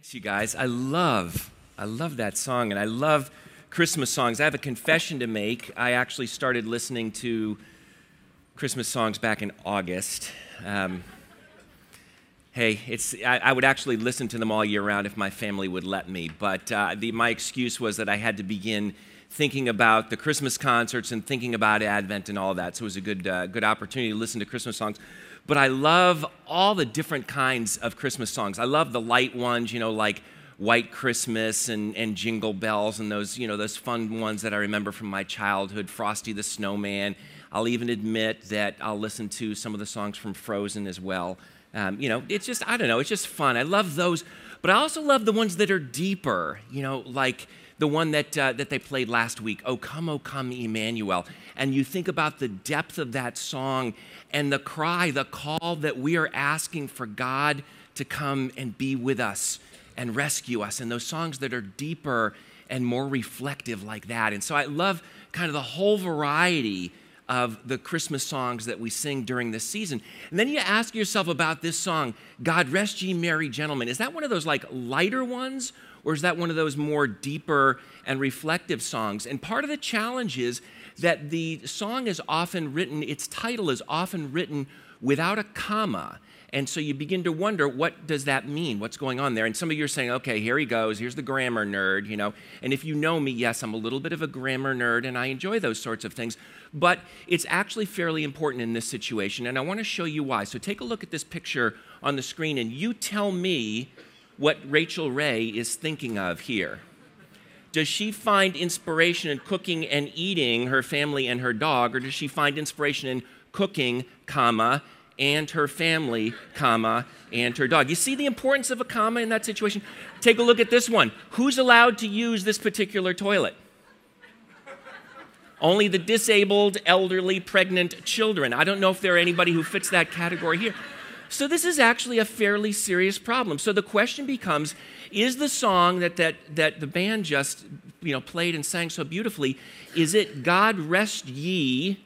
Thanks, you guys. I love, I love that song, and I love Christmas songs. I have a confession to make. I actually started listening to Christmas songs back in August. Um, hey, it's, I, I, would actually listen to them all year round if my family would let me, but uh, the, my excuse was that I had to begin thinking about the Christmas concerts and thinking about Advent and all that. So it was a good, uh, good opportunity to listen to Christmas songs. But I love all the different kinds of Christmas songs. I love the light ones, you know, like White Christmas and, and Jingle Bells and those, you know, those fun ones that I remember from my childhood, Frosty the Snowman. I'll even admit that I'll listen to some of the songs from Frozen as well. Um, you know, it's just, I don't know, it's just fun. I love those. But I also love the ones that are deeper, you know, like the one that, uh, that they played last week, O Come, O Come, Emmanuel. And you think about the depth of that song and the cry, the call that we are asking for God to come and be with us and rescue us, and those songs that are deeper and more reflective like that. And so I love kind of the whole variety of the Christmas songs that we sing during this season. And then you ask yourself about this song, God Rest Ye Merry Gentlemen. Is that one of those like lighter ones? Or is that one of those more deeper and reflective songs? And part of the challenge is that the song is often written, its title is often written without a comma. And so you begin to wonder, what does that mean? What's going on there? And some of you are saying, okay, here he goes. Here's the grammar nerd, you know. And if you know me, yes, I'm a little bit of a grammar nerd and I enjoy those sorts of things. But it's actually fairly important in this situation. And I want to show you why. So take a look at this picture on the screen and you tell me what Rachael Ray is thinking of here. Does she find inspiration in cooking and eating her family and her dog, or does she find inspiration in cooking, comma, and her family, comma, and her dog? You see the importance of a comma in that situation? Take a look at this one. Who's allowed to use this particular toilet? Only the disabled, elderly, pregnant children. I don't know if there are anybody who fits that category here. So this is actually a fairly serious problem. So the question becomes is the song that, that, that the band just you know, played and sang so beautifully, is it God rest ye,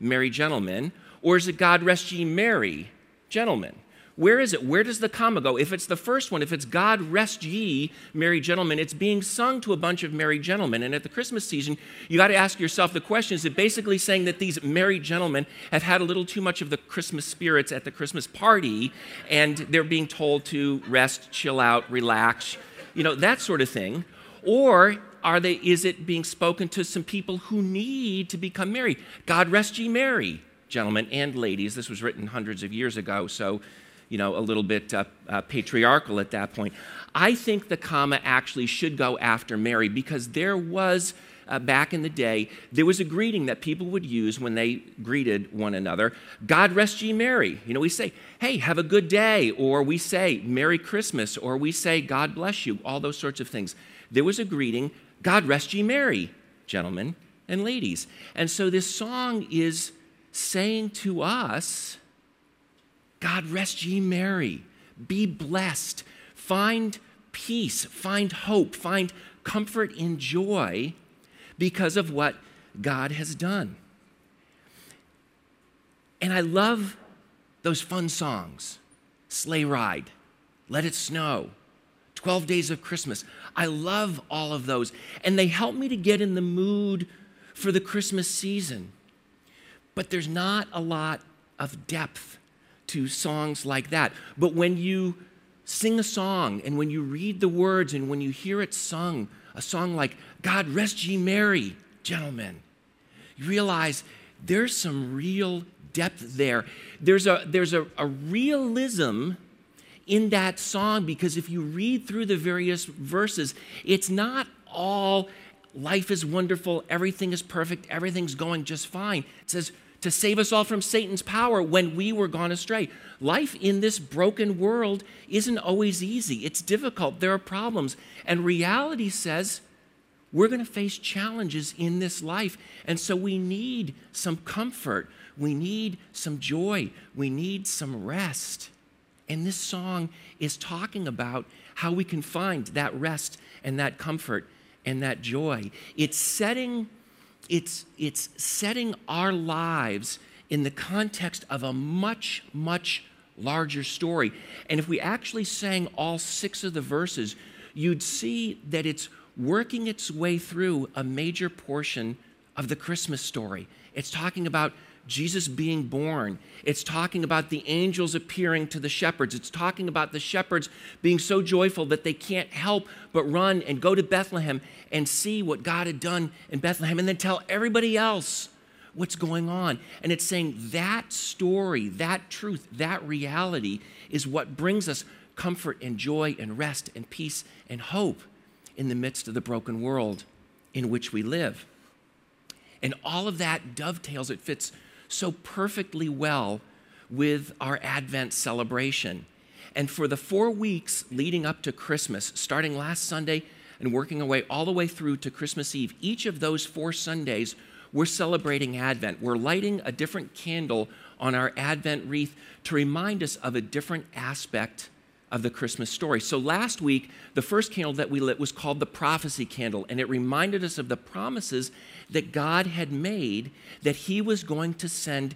merry gentlemen, or is it God rest ye merry gentlemen? Where is it? Where does the comma go? If it's the first one, if it's God rest ye, merry gentlemen, it's being sung to a bunch of merry gentlemen. And at the Christmas season, you got to ask yourself the question is it basically saying that these merry gentlemen have had a little too much of the Christmas spirits at the Christmas party and they're being told to rest, chill out, relax, you know, that sort of thing? Or are they, is it being spoken to some people who need to become merry? God rest ye merry, gentlemen and ladies. This was written hundreds of years ago, so you know, a little bit uh, uh, patriarchal at that point. I think the comma actually should go after merry because there was, uh, back in the day, there was a greeting that people would use when they greeted one another God rest ye merry. You know, we say, hey, have a good day, or we say, Merry Christmas, or we say, God bless you, all those sorts of things. There was a greeting, God rest ye merry, gentlemen and ladies. And so this song is saying to us, God rest ye merry. Be blessed. Find peace, find hope, find comfort in joy because of what God has done. And I love those fun songs Sleigh Ride, Let It Snow, 12 Days of Christmas. I love all of those. And they help me to get in the mood for the Christmas season. But there's not a lot of depth to songs like that. But when you sing a song and when you read the words and when you hear it sung, a song like God Rest Ye Merry, gentlemen, you realize there's some real depth there. There's a, there's a, a realism in that song because if you read through the various verses, it's not all life is wonderful, everything is perfect, everything's going just fine. It says, to save us all from Satan's power when we were gone astray. Life in this broken world isn't always easy, it's difficult, there are problems. And reality says we're going to face challenges in this life. And so we need some comfort, we need some joy, we need some rest. And this song is talking about how we can find that rest and that comfort and that joy. It's setting it's, it's setting our lives in the context of a much, much larger story. And if we actually sang all six of the verses, you'd see that it's working its way through a major portion of the Christmas story. It's talking about Jesus being born. It's talking about the angels appearing to the shepherds. It's talking about the shepherds being so joyful that they can't help but run and go to Bethlehem and see what God had done in Bethlehem and then tell everybody else what's going on. And it's saying that story, that truth, that reality is what brings us comfort and joy and rest and peace and hope in the midst of the broken world in which we live. And all of that dovetails, it fits so perfectly well with our Advent celebration. And for the four weeks leading up to Christmas, starting last Sunday and working our way all the way through to Christmas Eve, each of those four Sundays, we're celebrating Advent. We're lighting a different candle on our Advent wreath to remind us of a different aspect of the Christmas story. So last week, the first candle that we lit was called the prophecy candle, and it reminded us of the promises that God had made that He was going to send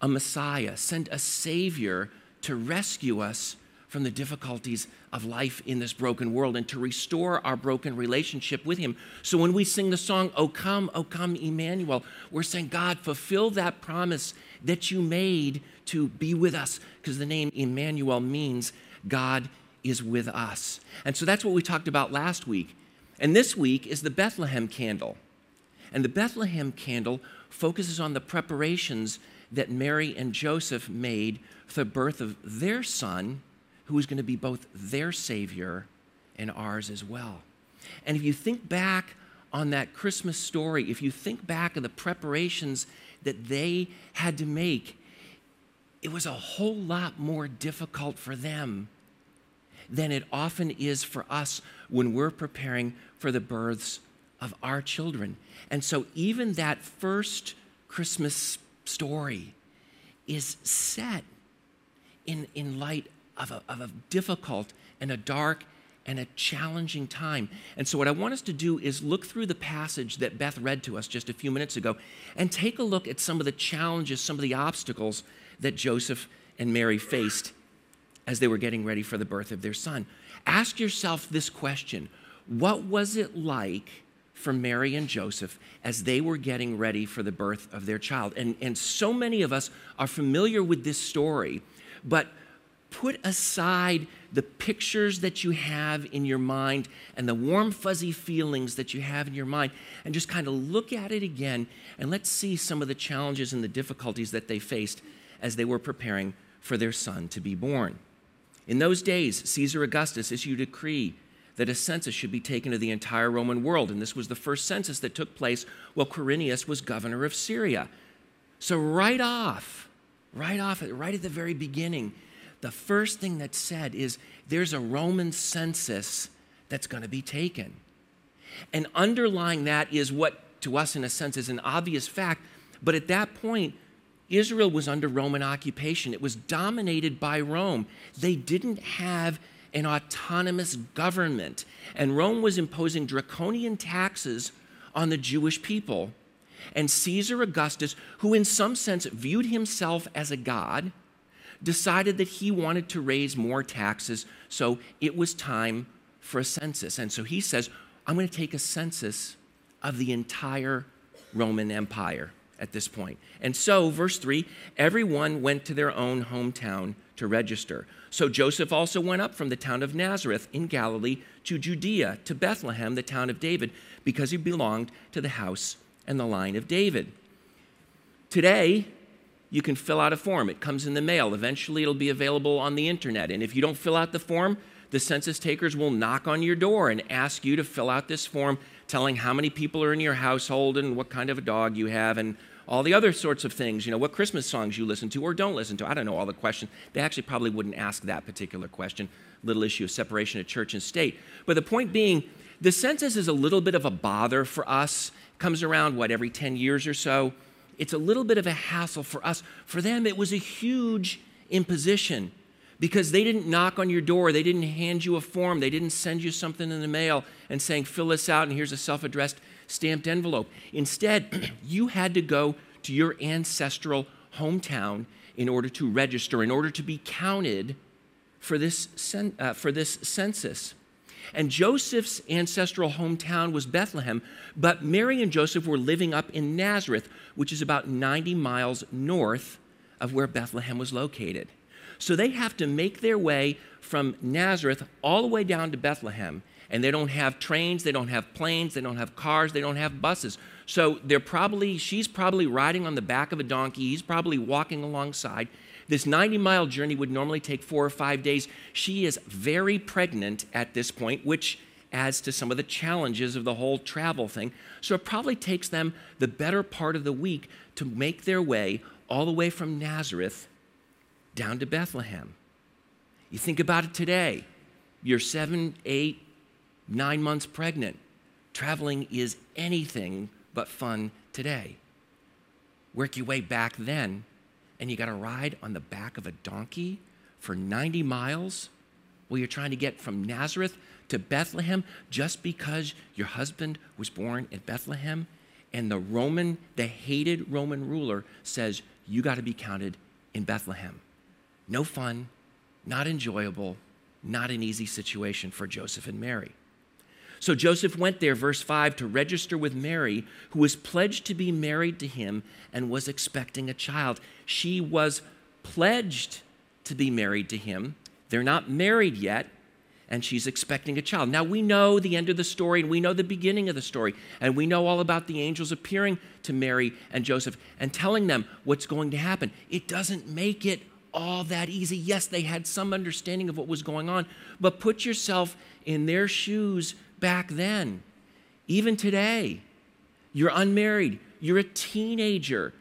a Messiah, send a Savior to rescue us from the difficulties of life in this broken world and to restore our broken relationship with Him. So when we sing the song, O come, O come, Emmanuel, we're saying, God, fulfill that promise that you made to be with us, because the name Emmanuel means God is with us. And so that's what we talked about last week. And this week is the Bethlehem candle. And the Bethlehem candle focuses on the preparations that Mary and Joseph made for the birth of their son, who is going to be both their Savior and ours as well. And if you think back on that Christmas story, if you think back of the preparations that they had to make, it was a whole lot more difficult for them than it often is for us when we're preparing for the births of our children. And so, even that first Christmas story is set in, in light of a, of a difficult and a dark and a challenging time. And so, what I want us to do is look through the passage that Beth read to us just a few minutes ago and take a look at some of the challenges, some of the obstacles that Joseph and Mary faced as they were getting ready for the birth of their son. Ask yourself this question What was it like for Mary and Joseph as they were getting ready for the birth of their child? And, and so many of us are familiar with this story, but put aside the pictures that you have in your mind and the warm, fuzzy feelings that you have in your mind, and just kind of look at it again and let's see some of the challenges and the difficulties that they faced as they were preparing for their son to be born. In those days, Caesar Augustus issued a decree that a census should be taken of the entire Roman world, and this was the first census that took place while Quirinius was governor of Syria. So, right off, right off, right at the very beginning, the first thing that's said is there's a Roman census that's going to be taken. And underlying that is what to us, in a sense, is an obvious fact. But at that point, Israel was under Roman occupation. It was dominated by Rome. They didn't have an autonomous government, and Rome was imposing draconian taxes on the Jewish people. And Caesar Augustus, who in some sense viewed himself as a god, decided that he wanted to raise more taxes, so it was time for a census. And so he says, I'm going to take a census of the entire Roman Empire at this point. And so, verse 3 everyone went to their own hometown to register. So Joseph also went up from the town of Nazareth in Galilee to Judea, to Bethlehem, the town of David, because he belonged to the house and the line of David. Today, you can fill out a form. It comes in the mail. Eventually, it'll be available on the internet. And if you don't fill out the form, the census takers will knock on your door and ask you to fill out this form telling how many people are in your household and what kind of a dog you have and all the other sorts of things, you know, what Christmas songs you listen to or don't listen to. I don't know all the questions. They actually probably wouldn't ask that particular question. Little issue of separation of church and state. But the point being, the census is a little bit of a bother for us. It comes around, what, every 10 years or so? It's a little bit of a hassle for us. For them, it was a huge imposition because they didn't knock on your door. They didn't hand you a form. They didn't send you something in the mail and saying, fill this out and here's a self addressed stamped envelope. Instead, you had to go to your ancestral hometown in order to register, in order to be counted for this, uh, for this census. And Joseph's ancestral hometown was Bethlehem, but Mary and Joseph were living up in Nazareth, which is about 90 miles north of where Bethlehem was located. So they have to make their way from Nazareth all the way down to Bethlehem. And they don't have trains, they don't have planes, they don't have cars, they don't have buses. So they're probably, she's probably riding on the back of a donkey, he's probably walking alongside. This 90 mile journey would normally take four or five days. She is very pregnant at this point, which adds to some of the challenges of the whole travel thing. So it probably takes them the better part of the week to make their way all the way from Nazareth down to Bethlehem. You think about it today. You're seven, eight, nine months pregnant. Traveling is anything but fun today. Work your way back then, and you got to ride on the back of a donkey for 90 miles while you're trying to get from Nazareth to Bethlehem just because your husband was born in Bethlehem. And the Roman, the hated Roman ruler says, You got to be counted in Bethlehem. No fun, not enjoyable, not an easy situation for Joseph and Mary. So Joseph went there, verse 5, to register with Mary, who was pledged to be married to him and was expecting a child. She was pledged to be married to him. They're not married yet, and she's expecting a child. Now, we know the end of the story, and we know the beginning of the story, and we know all about the angels appearing to Mary and Joseph and telling them what's going to happen. It doesn't make it all that easy. Yes, they had some understanding of what was going on, but put yourself in their shoes back then. Even today, you're unmarried, you're a teenager,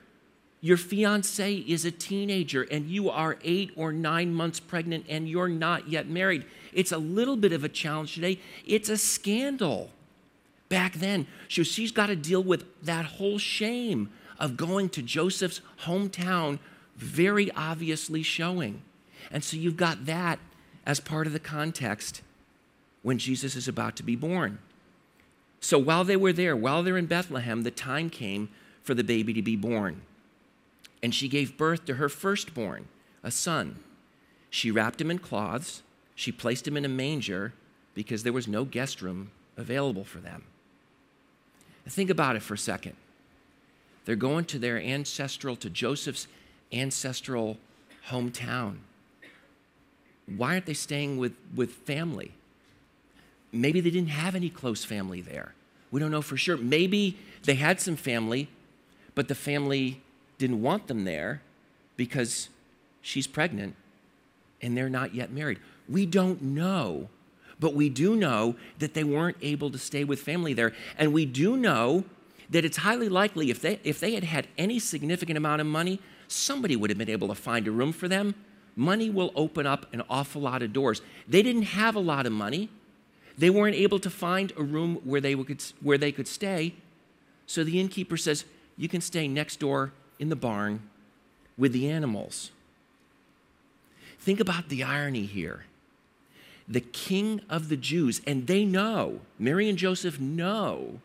your fiance is a teenager, and you are eight or nine months pregnant and you're not yet married. It's a little bit of a challenge today. It's a scandal. Back then, so she's got to deal with that whole shame of going to Joseph's hometown, very obviously showing. And so you've got that as part of the context when Jesus is about to be born. So while they were there, while they're in Bethlehem, the time came for the baby to be born. And she gave birth to her firstborn, a son. She wrapped him in cloths, she placed him in a manger because there was no guest room available for them. Think about it for a second. They're going to their ancestral, to Joseph's ancestral hometown. Why aren't they staying with, with family? Maybe they didn't have any close family there. We don't know for sure. Maybe they had some family, but the family didn't want them there because she's pregnant and they're not yet married. We don't know, but we do know that they weren't able to stay with family there. And we do know that it's highly likely if they, if they had had any significant amount of money, somebody would have been able to find a room for them. Money will open up an awful lot of doors. They didn't have a lot of money. They weren't able to find a room where they, could, where they could stay. So the innkeeper says, You can stay next door in the barn with the animals. Think about the irony here. The king of the Jews, and they know, Mary and Joseph know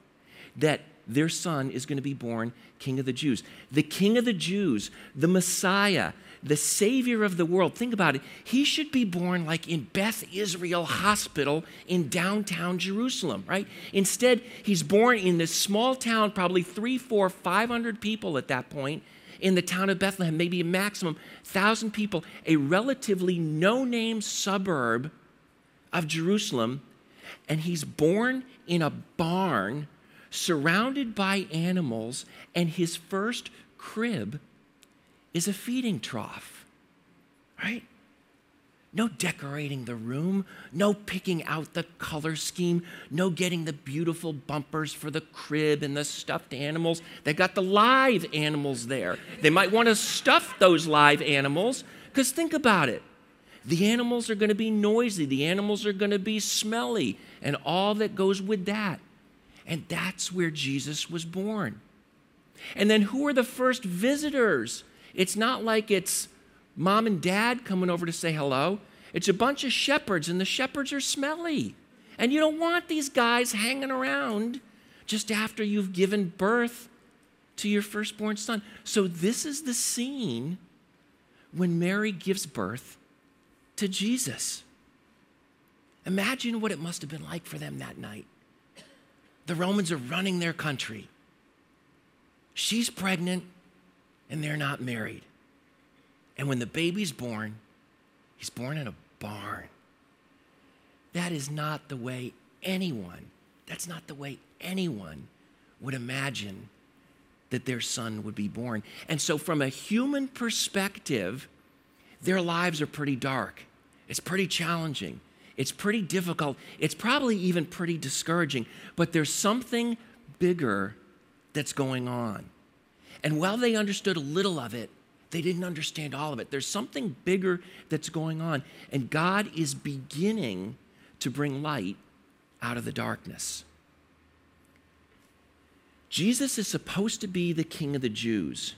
that their son is going to be born king of the Jews. The king of the Jews, the Messiah, the Savior of the world. Think about it. He should be born like in Beth Israel Hospital in downtown Jerusalem, right? Instead, he's born in this small town, probably three, four, five hundred people at that point, in the town of Bethlehem, maybe a maximum thousand people, a relatively no-name suburb of Jerusalem, and he's born in a barn surrounded by animals, and his first crib is a feeding trough, right? No decorating the room, no picking out the color scheme, no getting the beautiful bumpers for the crib and the stuffed animals. They got the live animals there. They might want to stuff those live animals because think about it. The animals are going to be noisy, the animals are going to be smelly, and all that goes with that. And that's where Jesus was born. And then who are the first visitors? It's not like it's mom and dad coming over to say hello. It's a bunch of shepherds, and the shepherds are smelly. And you don't want these guys hanging around just after you've given birth to your firstborn son. So, this is the scene when Mary gives birth to Jesus. Imagine what it must have been like for them that night. The Romans are running their country. She's pregnant and they're not married. And when the baby's born, he's born in a barn. That is not the way anyone, that's not the way anyone would imagine that their son would be born. And so, from a human perspective, their lives are pretty dark. It's pretty challenging. It's pretty difficult. It's probably even pretty discouraging. But there's something bigger that's going on. And while they understood a little of it, they didn't understand all of it. There's something bigger that's going on. And God is beginning to bring light out of the darkness. Jesus is supposed to be the king of the Jews.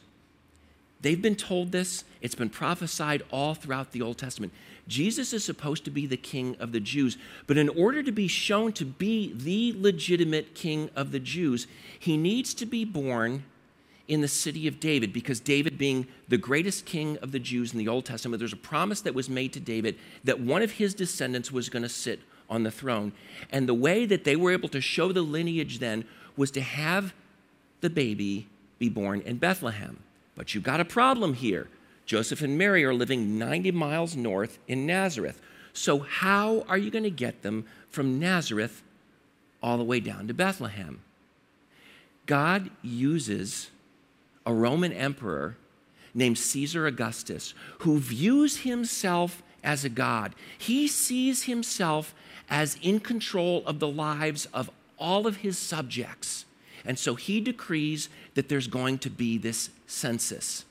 They've been told this, it's been prophesied all throughout the Old Testament. Jesus is supposed to be the king of the Jews, but in order to be shown to be the legitimate king of the Jews, he needs to be born in the city of David because David, being the greatest king of the Jews in the Old Testament, there's a promise that was made to David that one of his descendants was going to sit on the throne. And the way that they were able to show the lineage then was to have the baby be born in Bethlehem. But you've got a problem here. Joseph and Mary are living 90 miles north in Nazareth. So, how are you going to get them from Nazareth all the way down to Bethlehem? God uses a Roman emperor named Caesar Augustus who views himself as a god. He sees himself as in control of the lives of all of his subjects. And so he decrees that there's going to be this census.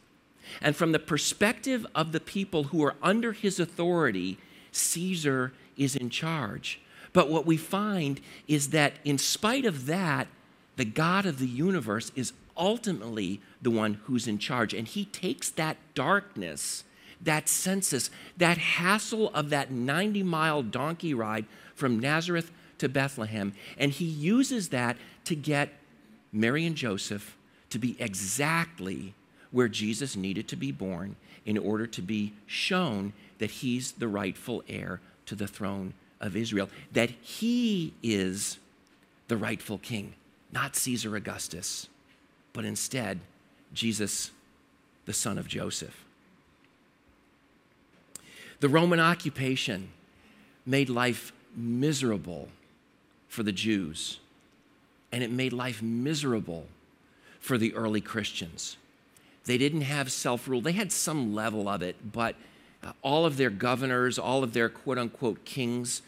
And from the perspective of the people who are under his authority, Caesar is in charge. But what we find is that in spite of that, the God of the universe is ultimately the one who's in charge. And he takes that darkness, that census, that hassle of that 90 mile donkey ride from Nazareth to Bethlehem, and he uses that to get Mary and Joseph to be exactly where Jesus needed to be born in order to be shown that he's the rightful heir to the throne of Israel, that he is the rightful king, not Caesar Augustus but instead, Jesus, the son of Joseph. The Roman occupation made life miserable for the Jews, and it made life miserable for the early Christians. They didn't have self rule, they had some level of it, but uh, all of their governors, all of their quote unquote kings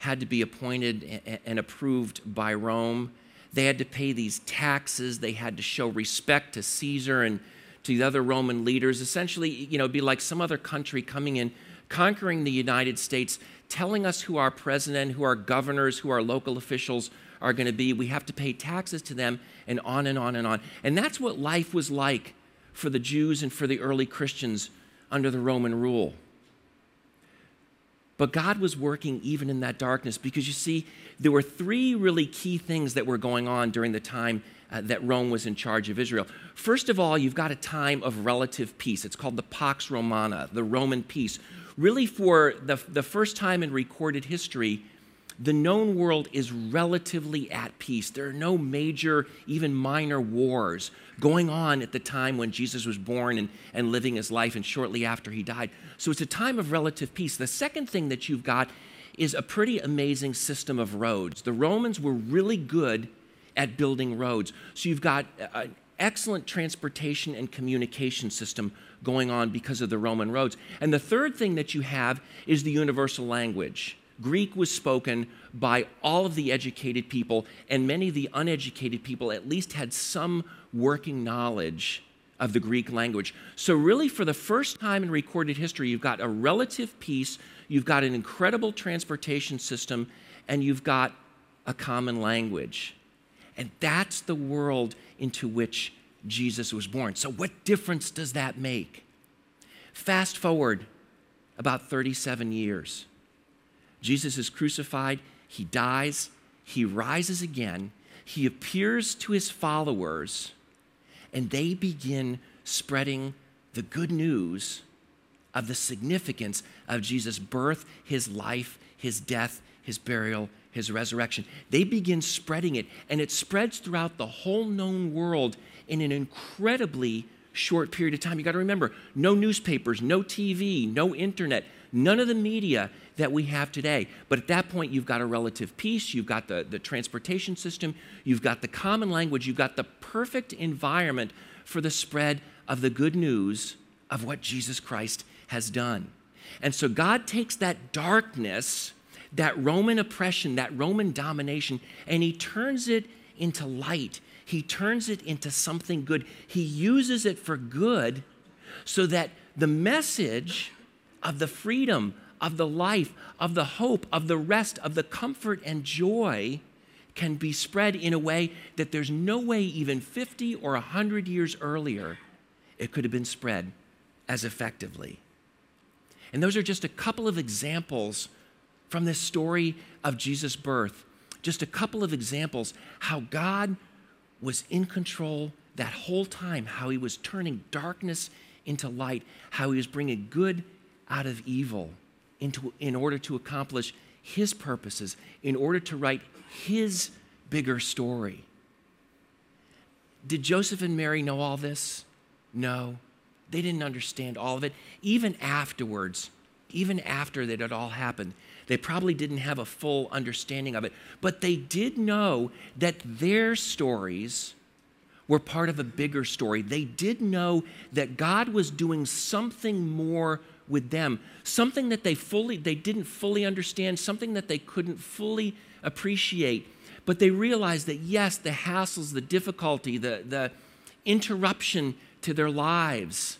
had to be appointed and approved by Rome. They had to pay these taxes. They had to show respect to Caesar and to the other Roman leaders. Essentially, you know, it'd be like some other country coming in, conquering the United States, telling us who our president, who our governors, who our local officials are going to be. We have to pay taxes to them, and on and on and on. And that's what life was like for the Jews and for the early Christians under the Roman rule. But God was working even in that darkness because you see, there were three really key things that were going on during the time uh, that Rome was in charge of Israel. First of all, you've got a time of relative peace. It's called the Pax Romana, the Roman peace. Really, for the, the first time in recorded history, the known world is relatively at peace. There are no major, even minor wars going on at the time when Jesus was born and, and living his life and shortly after he died. So it's a time of relative peace. The second thing that you've got is a pretty amazing system of roads. The Romans were really good at building roads. So you've got an excellent transportation and communication system going on because of the Roman roads. And the third thing that you have is the universal language. Greek was spoken by all of the educated people, and many of the uneducated people at least had some working knowledge of the Greek language. So, really, for the first time in recorded history, you've got a relative peace, you've got an incredible transportation system, and you've got a common language. And that's the world into which Jesus was born. So, what difference does that make? Fast forward about 37 years. Jesus is crucified, he dies, he rises again, he appears to his followers, and they begin spreading the good news of the significance of Jesus' birth, his life, his death, his burial, his resurrection. They begin spreading it, and it spreads throughout the whole known world in an incredibly short period of time. You got to remember no newspapers, no TV, no internet, none of the media that we have today. But at that point, you've got a relative peace, you've got the, the transportation system, you've got the common language, you've got the perfect environment for the spread of the good news of what Jesus Christ has done. And so God takes that darkness, that Roman oppression, that Roman domination, and he turns it into light. He turns it into something good. He uses it for good so that the message of the freedom, of the life, of the hope, of the rest, of the comfort and joy can be spread in a way that there's no way, even 50 or 100 years earlier, it could have been spread as effectively. And those are just a couple of examples from this story of Jesus' birth. Just a couple of examples how God was in control that whole time, how he was turning darkness into light, how he was bringing good out of evil into, in order to accomplish his purposes, in order to write his bigger story. Did Joseph and Mary know all this? No. They didn't understand all of it. Even afterwards, even after that it all happened, they probably didn't have a full understanding of it. But they did know that their stories were part of a bigger story. They did know that God was doing something more with them, something that they fully they didn't fully understand, something that they couldn't fully appreciate. But they realized that yes, the hassles, the difficulty, the, the interruption to their lives,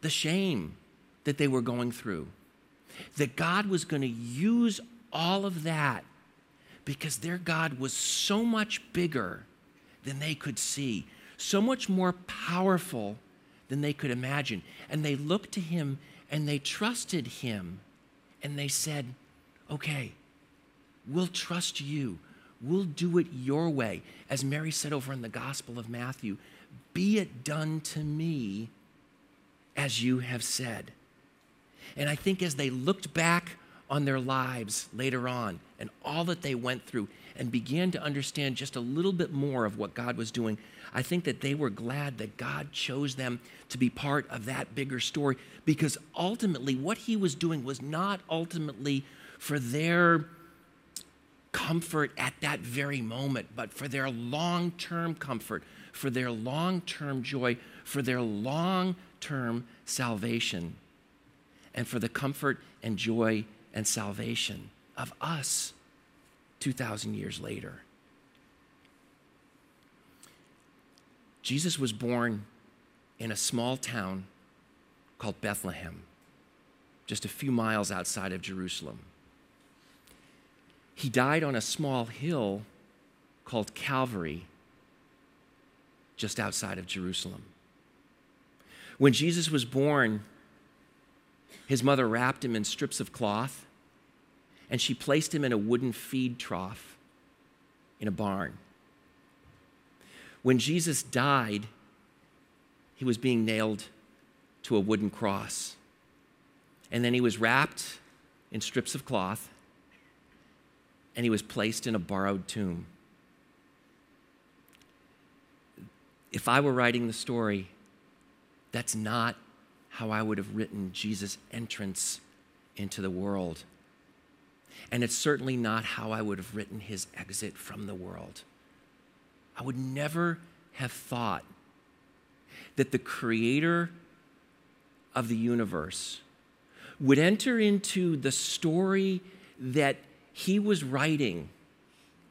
the shame that they were going through, that God was going to use all of that because their God was so much bigger than they could see, so much more powerful than they could imagine. And they looked to Him and they trusted Him and they said, Okay, we'll trust you. We'll do it your way. As Mary said over in the Gospel of Matthew, be it done to me as you have said. And I think as they looked back on their lives later on and all that they went through and began to understand just a little bit more of what God was doing, I think that they were glad that God chose them to be part of that bigger story because ultimately what He was doing was not ultimately for their comfort at that very moment, but for their long term comfort, for their long term joy, for their long term salvation, and for the comfort and joy and salvation of us 2,000 years later. Jesus was born in a small town called Bethlehem, just a few miles outside of Jerusalem. He died on a small hill called Calvary, just outside of Jerusalem. When Jesus was born, his mother wrapped him in strips of cloth and she placed him in a wooden feed trough in a barn. When Jesus died, he was being nailed to a wooden cross. And then he was wrapped in strips of cloth and he was placed in a borrowed tomb. If I were writing the story, that's not how I would have written Jesus' entrance into the world. And it's certainly not how I would have written his exit from the world. I would never have thought that the creator of the universe would enter into the story that he was writing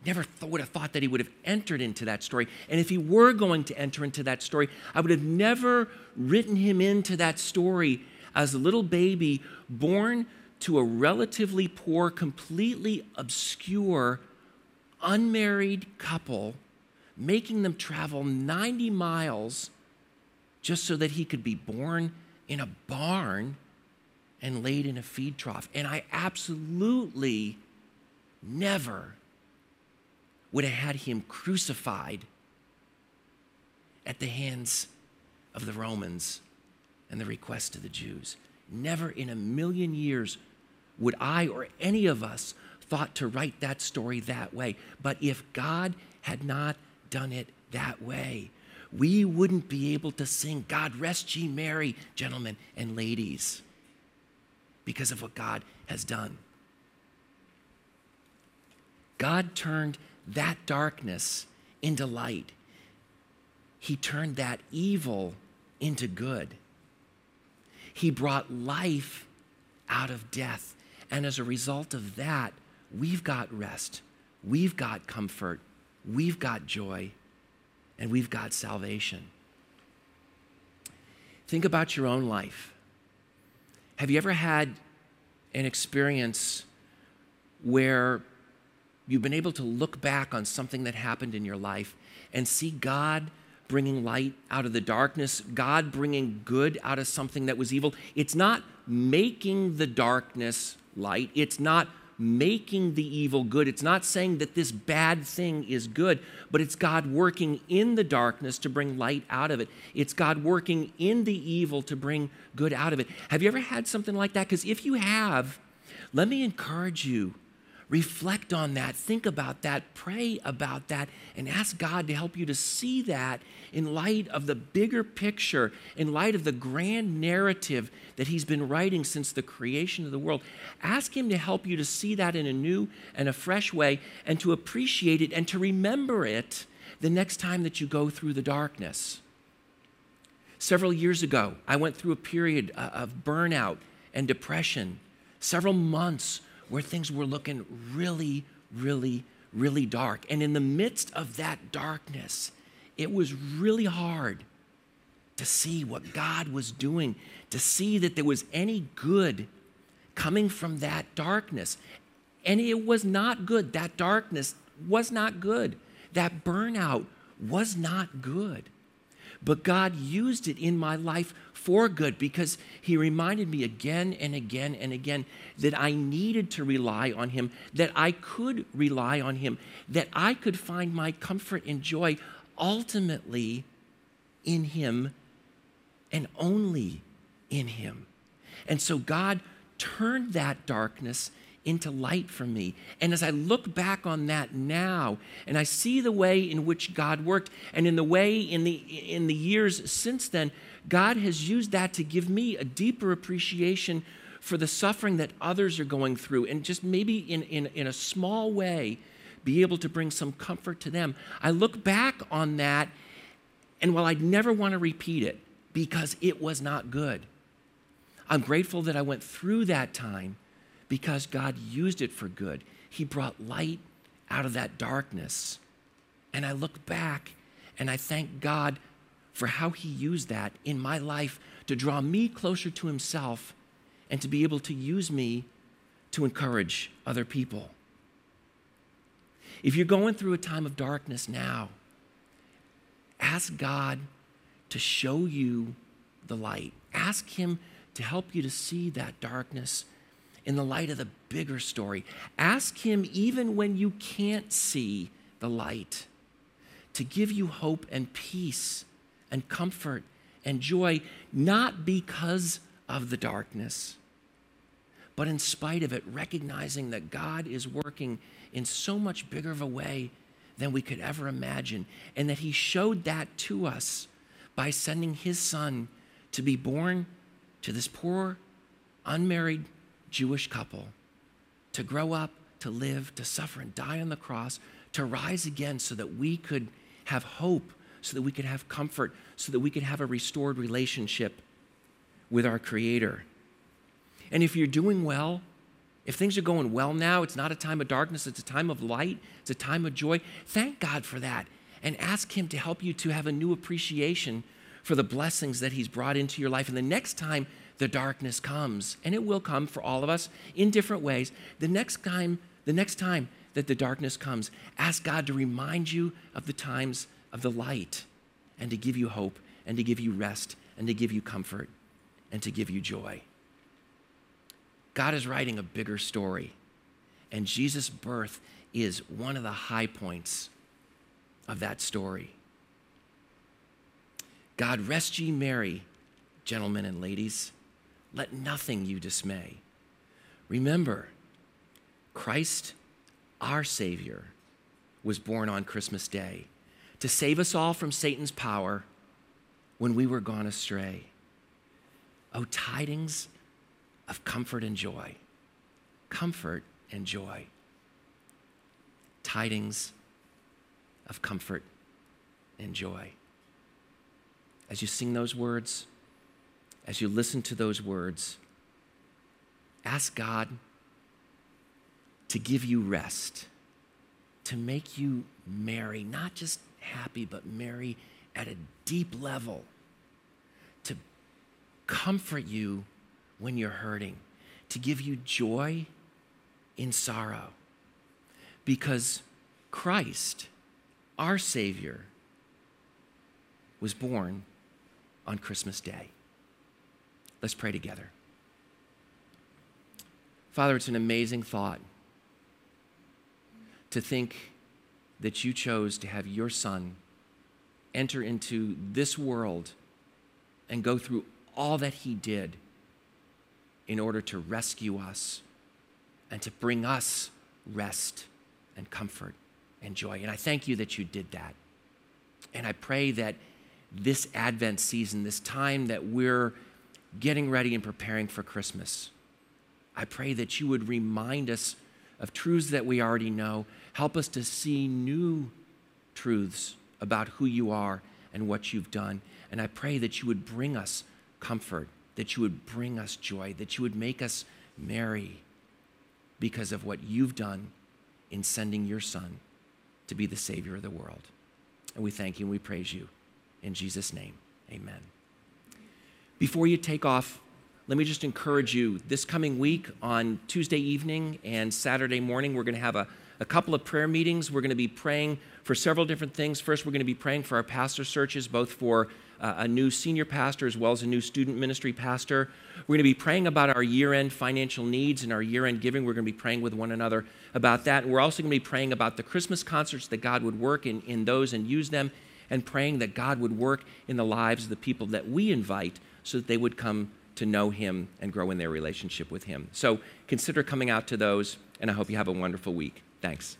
Never would have thought that he would have entered into that story. And if he were going to enter into that story, I would have never written him into that story as a little baby born to a relatively poor, completely obscure, unmarried couple, making them travel 90 miles just so that he could be born in a barn and laid in a feed trough. And I absolutely never would have had him crucified at the hands of the Romans and the request of the Jews. never in a million years would I or any of us thought to write that story that way. But if God had not done it that way, we wouldn't be able to sing, God rest ye merry, gentlemen and ladies, because of what God has done. God turned that darkness into light. He turned that evil into good. He brought life out of death. And as a result of that, we've got rest, we've got comfort, we've got joy, and we've got salvation. Think about your own life. Have you ever had an experience where you've been able to look back on something that happened in your life and see God bringing light out of the darkness, God bringing good out of something that was evil. It's not making the darkness light, it's not making the evil good. It's not saying that this bad thing is good, but it's God working in the darkness to bring light out of it. It's God working in the evil to bring good out of it. Have you ever had something like that? Because if you have, let me encourage you reflect on that, think about that, pray about that, and ask God to help you to see that in light of the bigger picture, in light of the grand narrative that He's been writing since the creation of the world. Ask Him to help you to see that in a new and a fresh way and to appreciate it and to remember it the next time that you go through the darkness. Several years ago, I went through a period uh, of burnout and depression, several months where things were looking really, really, really dark. And in the midst of that darkness, it was really hard to see what God was doing, to see that there was any good coming from that darkness. And it was not good. That darkness was not good. That burnout was not good. But God used it in my life for good because He reminded me again and again and again that I needed to rely on Him, that I could rely on Him, that I could find my comfort and joy ultimately in Him and only in Him. And so God turned that darkness into light for me. And as I look back on that now, and I see the way in which God worked, and in the way in the in the years since then, God has used that to give me a deeper appreciation for the suffering that others are going through, and just maybe in, in, in a small way, be able to bring some comfort to them. I look back on that, and while I'd never want to repeat it because it was not good, I'm grateful that I went through that time because God used it for good. He brought light out of that darkness. And I look back and I thank God for how He used that in my life to draw me closer to Himself and to be able to use me to encourage other people. If you're going through a time of darkness now, ask God to show you the light. Ask Him to help you to see that darkness in the light of the bigger story. Ask Him, even when you can't see the light, to give you hope and peace and comfort and joy, not because of the darkness, but in spite of it, recognizing that God is working in so much bigger of a way than we could ever imagine, and that He showed that to us by sending His Son to be born to this poor, unmarried Jewish couple to grow up, to live, to suffer and die on the cross, to rise again so that we could have hope, so that we could have comfort, so that we could have a restored relationship with our Creator. And if you're doing well, if things are going well now, it's not a time of darkness, it's a time of light, it's a time of joy. Thank God for that and ask Him to help you to have a new appreciation for the blessings that He's brought into your life. And the next time the darkness comes, and it will come for all of us in different ways. The next time, the next time that the darkness comes, ask God to remind you of the times of the light and to give you hope and to give you rest and to give you comfort and to give you joy. God is writing a bigger story, and Jesus' birth is one of the high points of that story. God rest ye merry, gentlemen and ladies let nothing you dismay. Remember, Christ, our Savior, was born on Christmas Day to save us all from Satan's power when we were gone astray. Oh, tidings of comfort and joy. Comfort and joy. Tidings of comfort and joy. As you sing those words, as you listen to those words, ask God to give you rest, to make you merry, not just happy, but merry at a deep level, to comfort you when you're hurting, to give you joy in sorrow. Because Christ, our Savior, was born on Christmas Day. Let's pray together. Father, it's an amazing thought to think that you chose to have your Son enter into this world and go through all that he did in order to rescue us and to bring us rest and comfort and joy. And I thank you that you did that. And I pray that this Advent season, this time that we're getting ready and preparing for Christmas, I pray that you would remind us of truths that we already know. Help us to see new truths about who you are and what you've done. And I pray that you would bring us comfort, that you would bring us joy, that you would make us merry because of what you've done in sending your Son to be the Savior of the world. And we thank you and we praise you. In Jesus' name, amen. Before you take off, let me just encourage you this coming week on Tuesday evening and Saturday morning, we're going to have a, a couple of prayer meetings. We're going to be praying for several different things. First, we're going to be praying for our pastor searches, both for uh, a new senior pastor as well as a new student ministry pastor. We're going to be praying about our year end financial needs and our year end giving. We're going to be praying with one another about that. And we're also going to be praying about the Christmas concerts that God would work in, in those and use them, and praying that God would work in the lives of the people that we invite so that they would come to know Him and grow in their relationship with Him. So consider coming out to those, and I hope you have a wonderful week. Thanks.